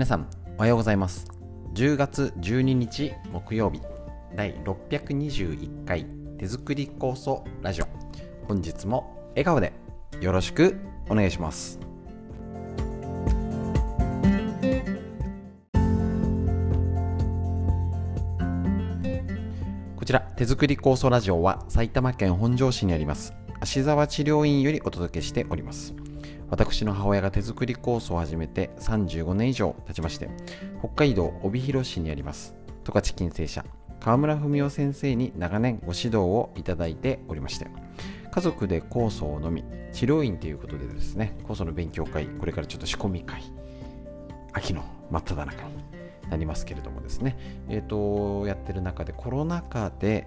皆さんおはようございます。10月12日木曜日第621回手作り酵素ラジオ。本日も笑顔でよろしくお願いします。こちら手作り酵素ラジオは埼玉県本庄市にあります芦沢治療院よりお届けしております。私の母親が手作り酵素を始めて35年以上経ちまして北海道帯広市にあります。十勝金星社川村文夫先生に長年ご指導をいただいておりまして家族で酵素を飲み治療院ということでですね酵素の勉強会これからちょっと仕込み会秋の真っ只中になりますけれどもですねえっ、ー、とやってる中でコロナ禍で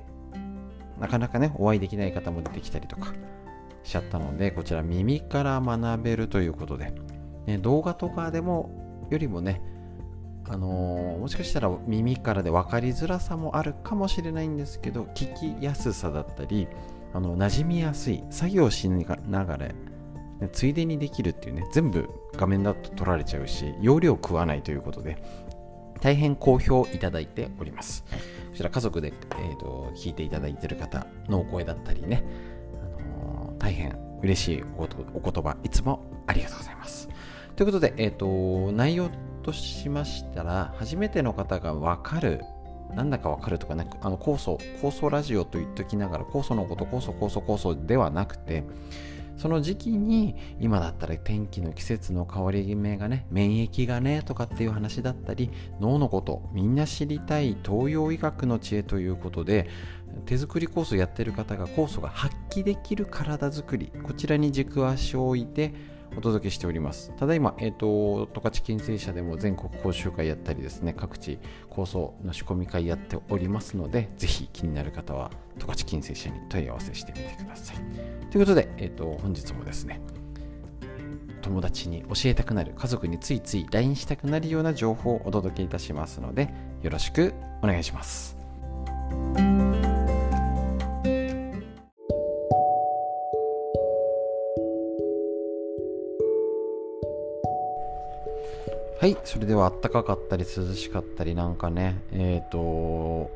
なかなかねお会いできない方も出てきたりとかしちゃったのでこちら耳から学べるということで、ね、動画とかでもよりもねあのー、もしかしたら耳からで分かりづらさもあるかもしれないんですけど聞きやすさだったりあの馴染みやすい作業しながら、ね、ついでにできるっていうね全部画面だと取られちゃうし容量食わないということで大変好評いただいております。こちら家族で、えーと、聞いていただいている方のお声だったりね大変嬉しいお言葉、いつもありがとうございます。ということで、えっ、ー、と、内容としましたら、初めての方がわかる、なんだかわかるとかね、あの、酵素、酵素ラジオと言っときながら、酵素のこと、酵素、酵素、酵素ではなくて、その時期に今だったら天気の季節の変わり目がね免疫がねとかっていう話だったり脳のことみんな知りたい東洋医学の知恵ということで手作り酵素やってる方が酵素が発揮できる体作りこちらに軸足を置いてお届けしております。ただいま、えっ、ー、と、十勝金星社でも全国講習会やったりですね、各地構想の仕込み会やっておりますので、ぜひ気になる方は十勝金星社に問い合わせしてみてください。ということで、えっ、ー、と、本日もですね、友達に教えたくなる、家族についつい LINE したくなるような情報をお届けいたしますので、よろしくお願いします。はい、それではあったかかったり涼しかったりなんかね、えっ、ー、と、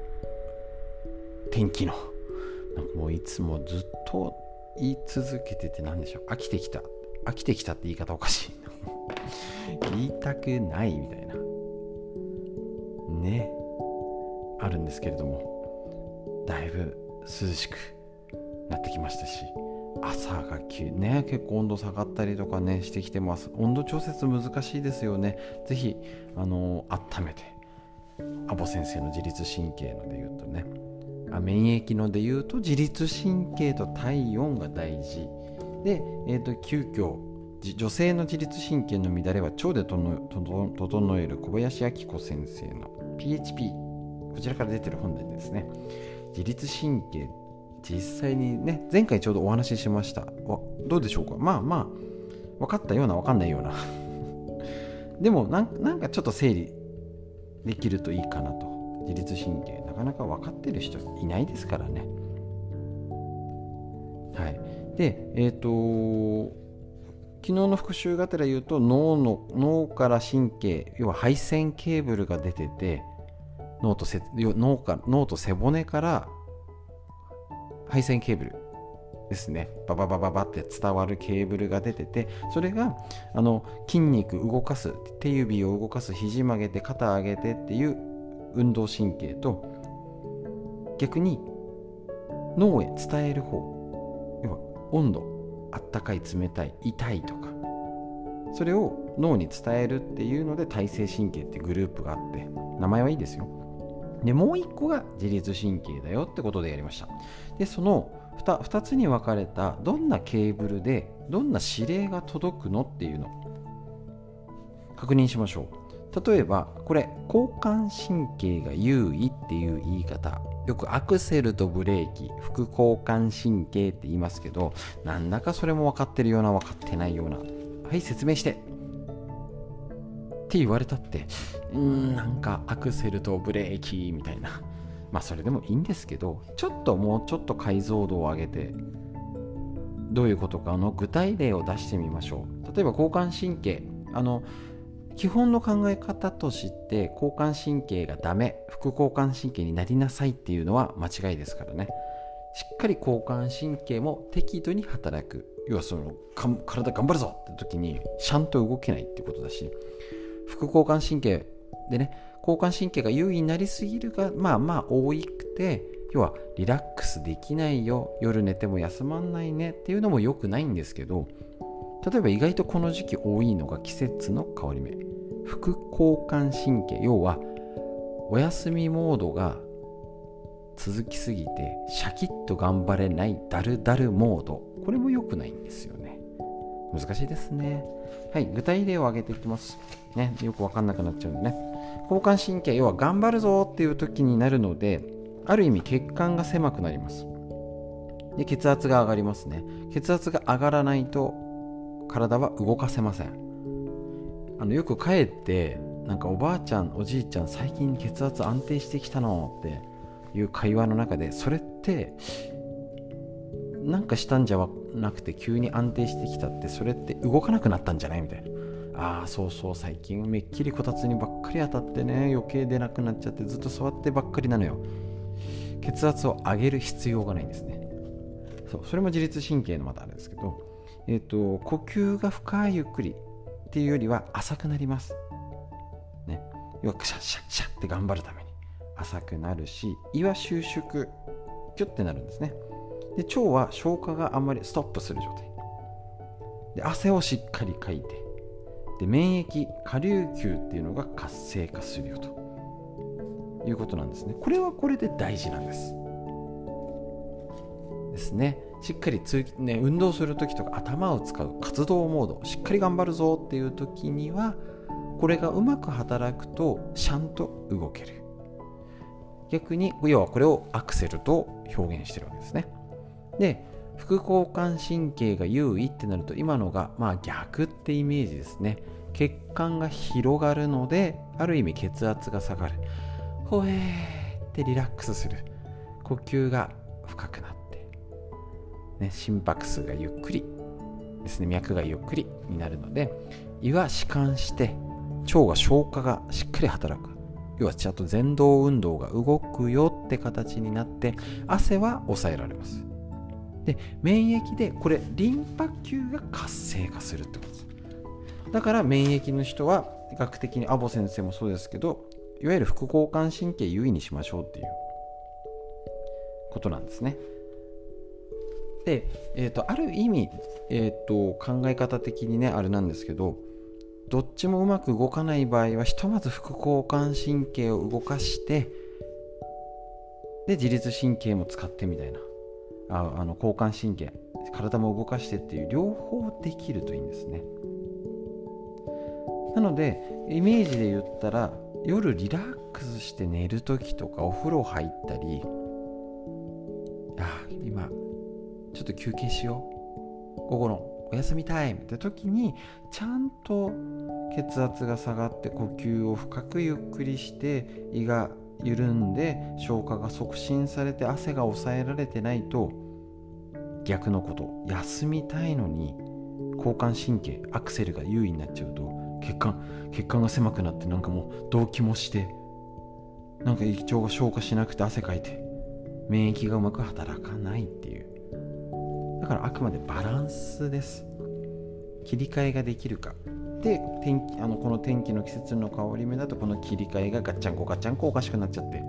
天気の、なんかもういつもずっと言い続けてて何でしょう、飽きてきた。飽きてきたって言い方おかしい。言いたくないみたいな。ね、あるんですけれども、だいぶ涼しくなってきましたし、朝が急ね結構温度下がったりとかねしてきてます。温度調節難しいですよね。是非あの温めてアボ先生の自律神経ので言うとね。あ免疫ので言うと自律神経と体温が大事。で、えーと、急遽女性の自律神経の乱れは腸で整える小林明子先生の PHP こちらから出てる本でですね。自律神経実際にね前回ちょうどお話ししました。どうでしょうか？まあまあ分かったような分かんないような。でもなんかちょっと整理できるといいかなと。自律神経。なかなか分かってる人いないですからね。はい。でえっ、ー、と昨日の復習がてら言うと脳の脳から神経要は配線ケーブルが出てて脳と脳か脳と背骨から配線ケーブルですね。バババババって伝わるケーブルが出ててそれがあの筋肉動かす手指を動かす肘曲げて肩上げてっていう運動神経と逆に脳へ伝える方要は温度あったかい冷たい痛いとかそれを脳に伝えるっていうので体制神経ってグループがあって名前はいいですよ。でもう一個が自律神経だよってことでやりました。でその 2, 2つに分かれたどんなケーブルでどんな指令が届くのっていうの。確認しましょう。例えばこれ交感神経が優位っていう言い方。よくアクセルとブレーキ副交感神経って言いますけどなんだかそれも分かってるような分かってないような。はい説明して。って言われたってうん。なんかアクセルとブレーキみたいな。まあそれでもいいんですけどちょっともうちょっと解像度を上げてどういうことかの具体例を出してみましょう。例えば交感神経。あの基本の考え方として交感神経がダメ。副交感神経になりなさいっていうのは間違いですからね。しっかり交感神経も適度に働く。要はその体頑張るぞって時にちゃんと動けないってことだし副交感神経でね交感神経が優位になりすぎるがまあまあ多くて要はリラックスできないよ夜寝ても休まんないねっていうのも良くないんですけど例えば意外とこの時期多いのが季節の変わり目。副交感神経。要はお休みモードが続きすぎてシャキッと頑張れないダルダルモード。これも良くないんですよね。難しいですね。はい具体例を挙げていきます。ねよくわかんなくなっちゃうんでね。交感神経要は頑張るぞっていう時になるのである意味血管が狭くなります。で血圧が上がりますね。血圧が上がらないと体は動かせません。あのよく帰ってなんかおばあちゃんおじいちゃん最近血圧安定してきたのっていう会話の中でそれってなんかしたんじゃなくて急に安定してきたってそれって動かなくなったんじゃないみたいな。ああそうそう最近めっきりこたつにばっかり当たってね余計出なくなっちゃってずっと座ってばっかりなのよ。血圧を上げる必要がないんですね。そうそれも自律神経のまたあれですけどえ、ー、と呼吸が深いゆっくりっていうよりは浅くなります。ね。要はシャッシャシャって頑張るために。浅くなるし胃は収縮。キュッてなるんですね。で腸は消化があんまりストップする状態。で汗をしっかりかいてで免疫下流球っていうのが活性化するよと。いうことなんですね。これはこれで大事なんです。ですね。しっかり通、ね、運動する時とか頭を使う活動モードしっかり頑張るぞっていう時にはこれがうまく働くとちゃんと動ける。逆に要はこれをアクセルと表現してるわけですね。で副交感神経が優位ってなると今のがまあ逆ってイメージですね。血管が広がるのである意味血圧が下がる。ほえーってリラックスする。呼吸が深くなって、ね、心拍数がゆっくりですね。脈がゆっくりになるので胃は弛緩して腸が消化がしっかり働く。要はちゃんと前動運動が動くよって形になって汗は抑えられます。で免疫でこれリンパ球が活性化するってことです。だから免疫の人は学的にアボ先生もそうですけどいわゆる副交感神経優位にしましょうっていうことなんですね。で、えーと、ある意味、えーと考え方的にねあれなんですけどどっちもうまく動かない場合はひとまず副交感神経を動かしてで自律神経も使ってみたいな。ああの交感神経体も動かしてっていう両方できるといいんですね。なのでイメージで言ったら夜リラックスして寝る時とかお風呂入ったりあ今ちょっと休憩しよう。午後のお休みタイムって時にちゃんと血圧が下がって呼吸を深くゆっくりして胃が緩んで消化が促進されて汗が抑えられてないと逆のこと休みたいのに交感神経アクセルが優位になっちゃうと血管血管が狭くなってなんかもう動悸もしてなんか胃腸が消化しなくて汗かいて免疫がうまく働かないっていう。だからあくまでバランスです。切り替えができるか。で天気あのこの天気の季節の変わり目だとこの切り替えがガッチャンコガッチャンコおかしくなっちゃって。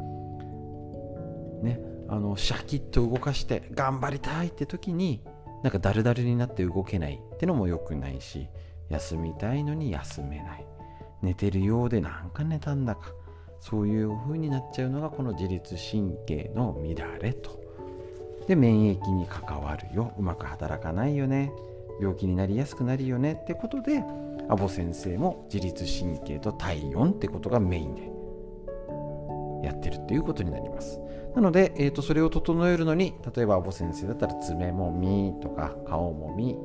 ね。あのシャキッと動かして頑張りたいって時になんかダルダルになって動けないってのも良くないし休みたいのに休めない。寝てるようでなんか寝たんだか。そういう風になっちゃうのがこの自律神経の乱れと。で免疫に関わるよ。うまく働かないよね。病気になりやすくなるよねってことでアボ先生も自律神経と体温ってことがメインでやってるっていうことになります。なので、えー、とそれを整えるのに例えばアボ先生だったら爪もみとか顔もみ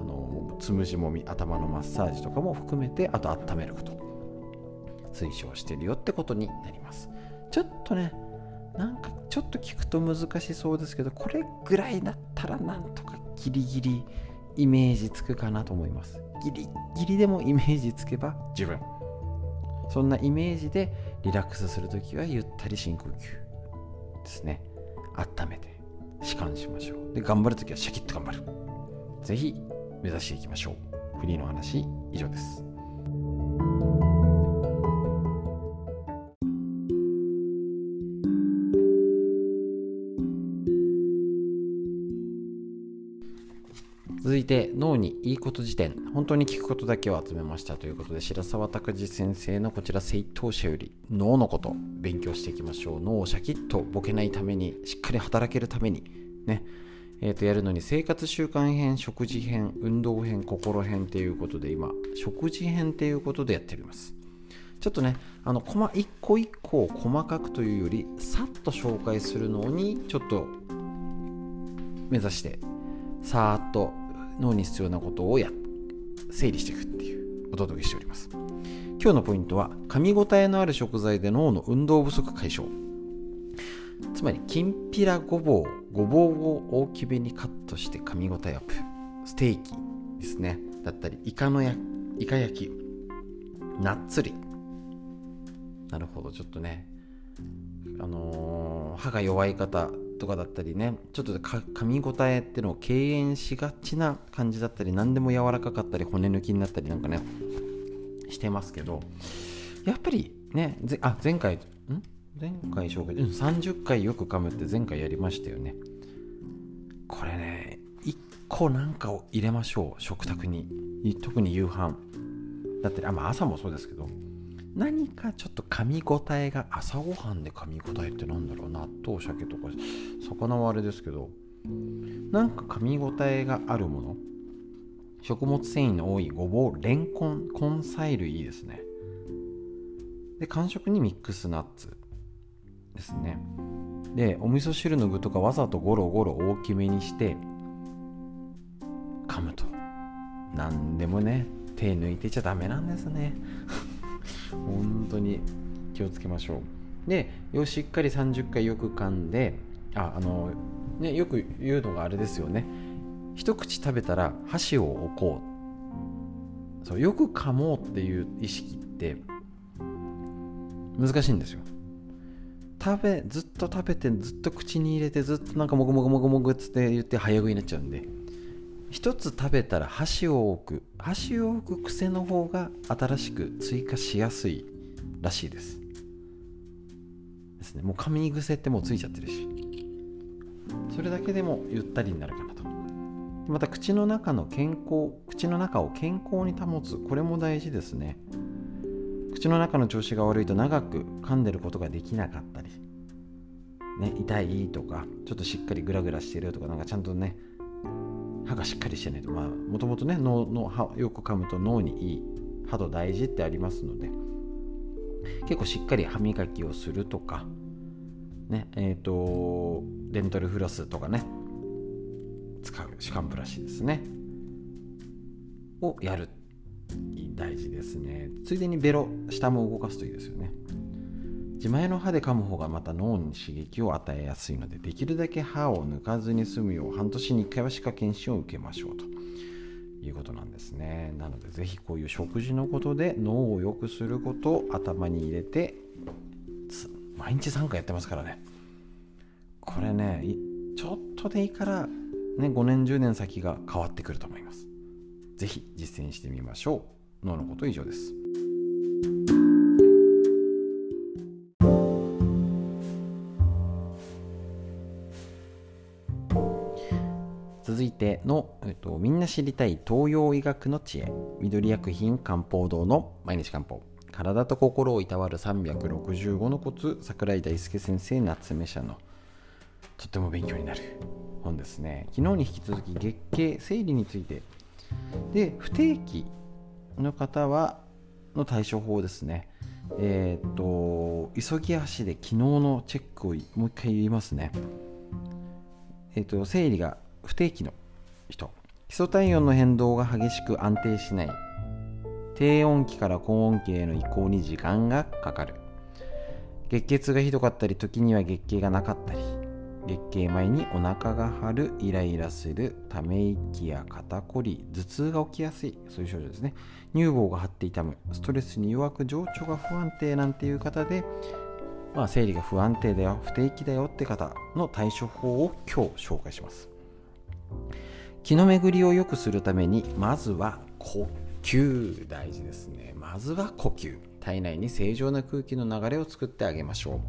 あのつむじもみ頭のマッサージとかも含めてあと温めること推奨してるよってことになります。ちょっとねなんかちょっと聞くと難しそうですけどこれぐらいだったらなんとかギリギリイメージつくかなと思います。ギリギリでもイメージつけば十分。そんなイメージでリラックスするときはゆったり深呼吸ですね。温めて弛緩しましょう。で頑張るときはシャキッと頑張る。ぜひ目指していきましょう。フリーの話以上です続いて脳にいいこと辞典本当に聞くことだけを集めましたということで白沢拓司先生のこちら正当者より脳のこと勉強していきましょう。脳をシャキッとボケないためにしっかり働けるためにね。えー、とやるのに生活習慣編食事編運動編心編っていうことで今食事編っていうことでやっております。ちょっとねあのコマ一個一個を細かくというよりさっと紹介するのにちょっと目指してさーっと脳に必要なことをや整理していくっていうお届けしております。今日のポイントは噛み応えのある食材で脳の運動不足解消。つまりきんぴらごぼうごぼうを大きめにカットして噛み応えアップ。ステーキですね。だったりイカのやイカ焼き。ナッツ類。なるほど。ちょっとねあのー、歯が弱い方とかだったりねちょっと噛み応えっていうのを敬遠しがちな感じだったり何でも柔らかかったり骨抜きになったりなんかねしてますけどやっぱりねあ前回ん？前回紹介、うん、30回よく噛むって前回やりましたよね。これね1個なんかを入れましょう食卓に。特に夕飯。だったりあ、まあ、朝もそうですけど。何かちょっと噛み応えが朝ごはんで噛み応えってなんだろう納豆鮭とか魚はあれですけどなんか噛み応えがあるもの食物繊維の多いごぼうレンコン根菜類いいですね。で間食にミックスナッツですね。でお味噌汁の具とかわざとゴロゴロ大きめにして噛むと。何でもね手抜いてちゃダメなんですね。本当に気をつけましょう。でよしっかり30回よく噛んでああのねよく言うのがあれですよね。一口食べたら箸を置こう。そうよく噛もうっていう意識って難しいんですよ。食べずっと食べてずっと口に入れてずっとなんかもぐもぐもぐもぐっつって言って早食いになっちゃうんで。一つ食べたら箸を置く。箸を置く癖の方が新しく追加しやすいらしいです。ですね。もう噛み癖ってもうついちゃってるし。それだけでもゆったりになるかなと。また口の中の健康口の中を健康に保つ。これも大事ですね。口の中の調子が悪いと長く噛んでることができなかったり。ね、痛いとかちょっとしっかりグラグラしてるとかなんかちゃんとね歯がしっかりしてないと。まあもともとね脳の歯よく噛むと脳にいい歯と大事ってありますので結構しっかり歯磨きをするとかねえっ、ー、とデンタルフロスとかね使う歯間ブラシですねをやる。大事ですね。ついでにベロ下も動かすといいですよね。自前の歯で噛む方がまた脳に刺激を与えやすいのでできるだけ歯を抜かずに済むよう半年に1回は歯科検診を受けましょうと。いうことなんですね。なのでぜひこういう食事のことで脳を良くすることを頭に入れて毎日3回やってますからね。これねちょっとでいいからね5年10年先が変わってくると思います。ぜひ実践してみましょう。脳のこと以上です。知りたい東洋医学の知恵。緑薬品漢方堂の毎日漢方。体と心をいたわる365のコツ桜井大輔先生夏目社の。とっても勉強になる。本ですね。昨日に引き続き月経生理について。で不定期の方はの対処法ですね。えっ、と急ぎ足で昨日のチェックをもう一回言いますね。えっ、と生理が不定期の人。基礎体温の変動が激しく安定しない。低温期から高温期への移行に時間がかかる。月経痛がひどかったり時には月経がなかったり。月経前にお腹が張るイライラするため息や肩こり頭痛が起きやすい。そういう症状ですね。乳房が張って痛む。ストレスに弱く情緒が不安定なんていう方でまあ、生理が不安定だよ不定期だよって方の対処法を今日紹介します。気の巡りを良くするためにまずは呼吸。大事ですね。まずは呼吸。体内に正常な空気の流れを作ってあげましょう。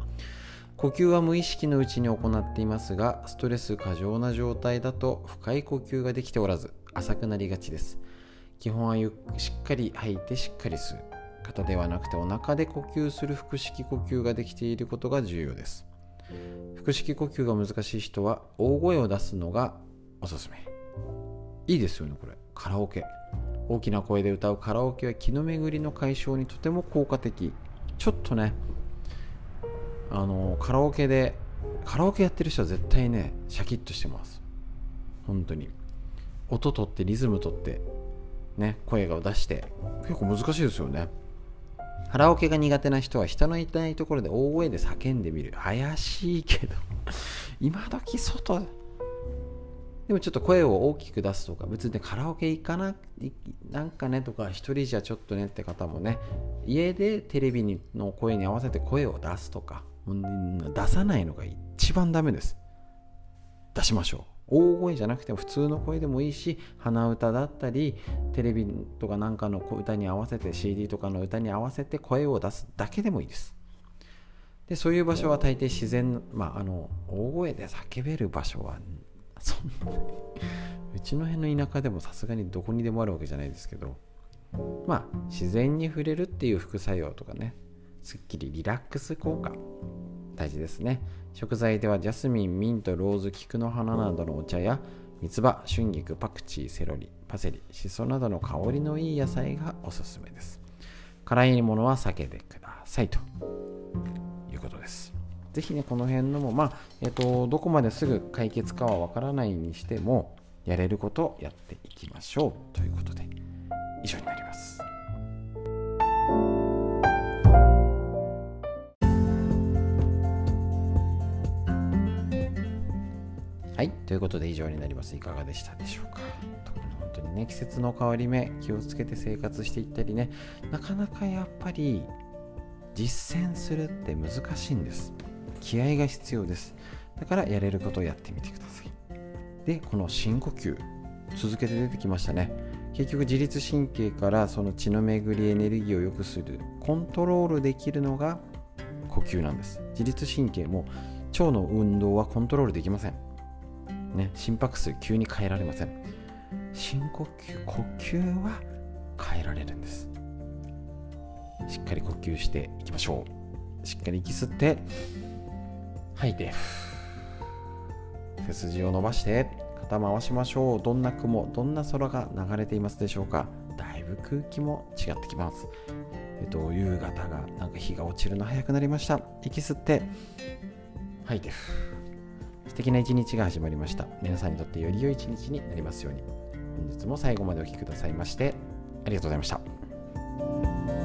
呼吸は無意識のうちに行っていますがストレス過剰な状態だと深い呼吸ができておらず浅くなりがちです。基本はしっかり吐いてしっかり吸う。方ではなくてお腹で呼吸する腹式呼吸ができていることが重要です。腹式呼吸が難しい人は大声を出すのがおすすめ。いいですよねこれ。カラオケ。大きな声で歌うカラオケは気の巡りの解消にとても効果的。ちょっとねあのカラオケでカラオケやってる人は絶対ねシャキッとしてます。本当に。音取ってリズム取ってね声が出して。結構難しいですよね。カラオケが苦手な人は人のいないところで大声で叫んでみる。怪しいけど。今時外でもちょっと声を大きく出すとか別にカラオケ行かななんかねとか一人じゃちょっとねって方もね家でテレビの声に合わせて声を出すとか出さないのが一番ダメです。出しましょう。大声じゃなくても普通の声でもいいし鼻歌だったりテレビとかなんかの歌に合わせて CD とかの歌に合わせて声を出すだけでもいいです。でそういう場所は大抵自然まああの大声で叫べる場所はそんな。にうちの辺の田舎でもさすがにどこにでもあるわけじゃないですけどまあ自然に触れるっていう副作用とかね。すっきりリラックス効果。大事ですね。食材ではジャスミンミントローズ菊の花などのお茶や三つ葉春菊パクチーセロリパセリシソなどの香りのいい野菜がおすすめです。辛いものは避けてくださいということです。ぜひねこの辺のもまあえっ、とどこまですぐ解決かはわからないにしてもやれることをやっていきましょうということで以上になりますはい、ということで以上になります。いかがでしたでしょうか？本当にね、季節の変わり目、気をつけて生活していったりね、なかなかやっぱり実践するって難しいんです。気合が必要です。だからやれることをやってみてください。で、この深呼吸、続けて出てきましたね。結局自律神経からその血の巡りエネルギーを良くするコントロールできるのが呼吸なんです自律神経も腸の運動はコントロールできませんね、心拍数急に変えられません深呼吸呼吸は変えられるんですしっかり呼吸していきましょうしっかり息吸って吐いて。背筋を伸ばして肩回しましょう。どんな雲どんな空が流れていますでしょうか。だいぶ空気も違ってきます。えっと夕方がなんか日が落ちるの早くなりました。息吸って吐いて。素敵な一日が始まりました。皆さんにとってより良い一日になりますように。本日も最後までお聴きくださいましてありがとうございました。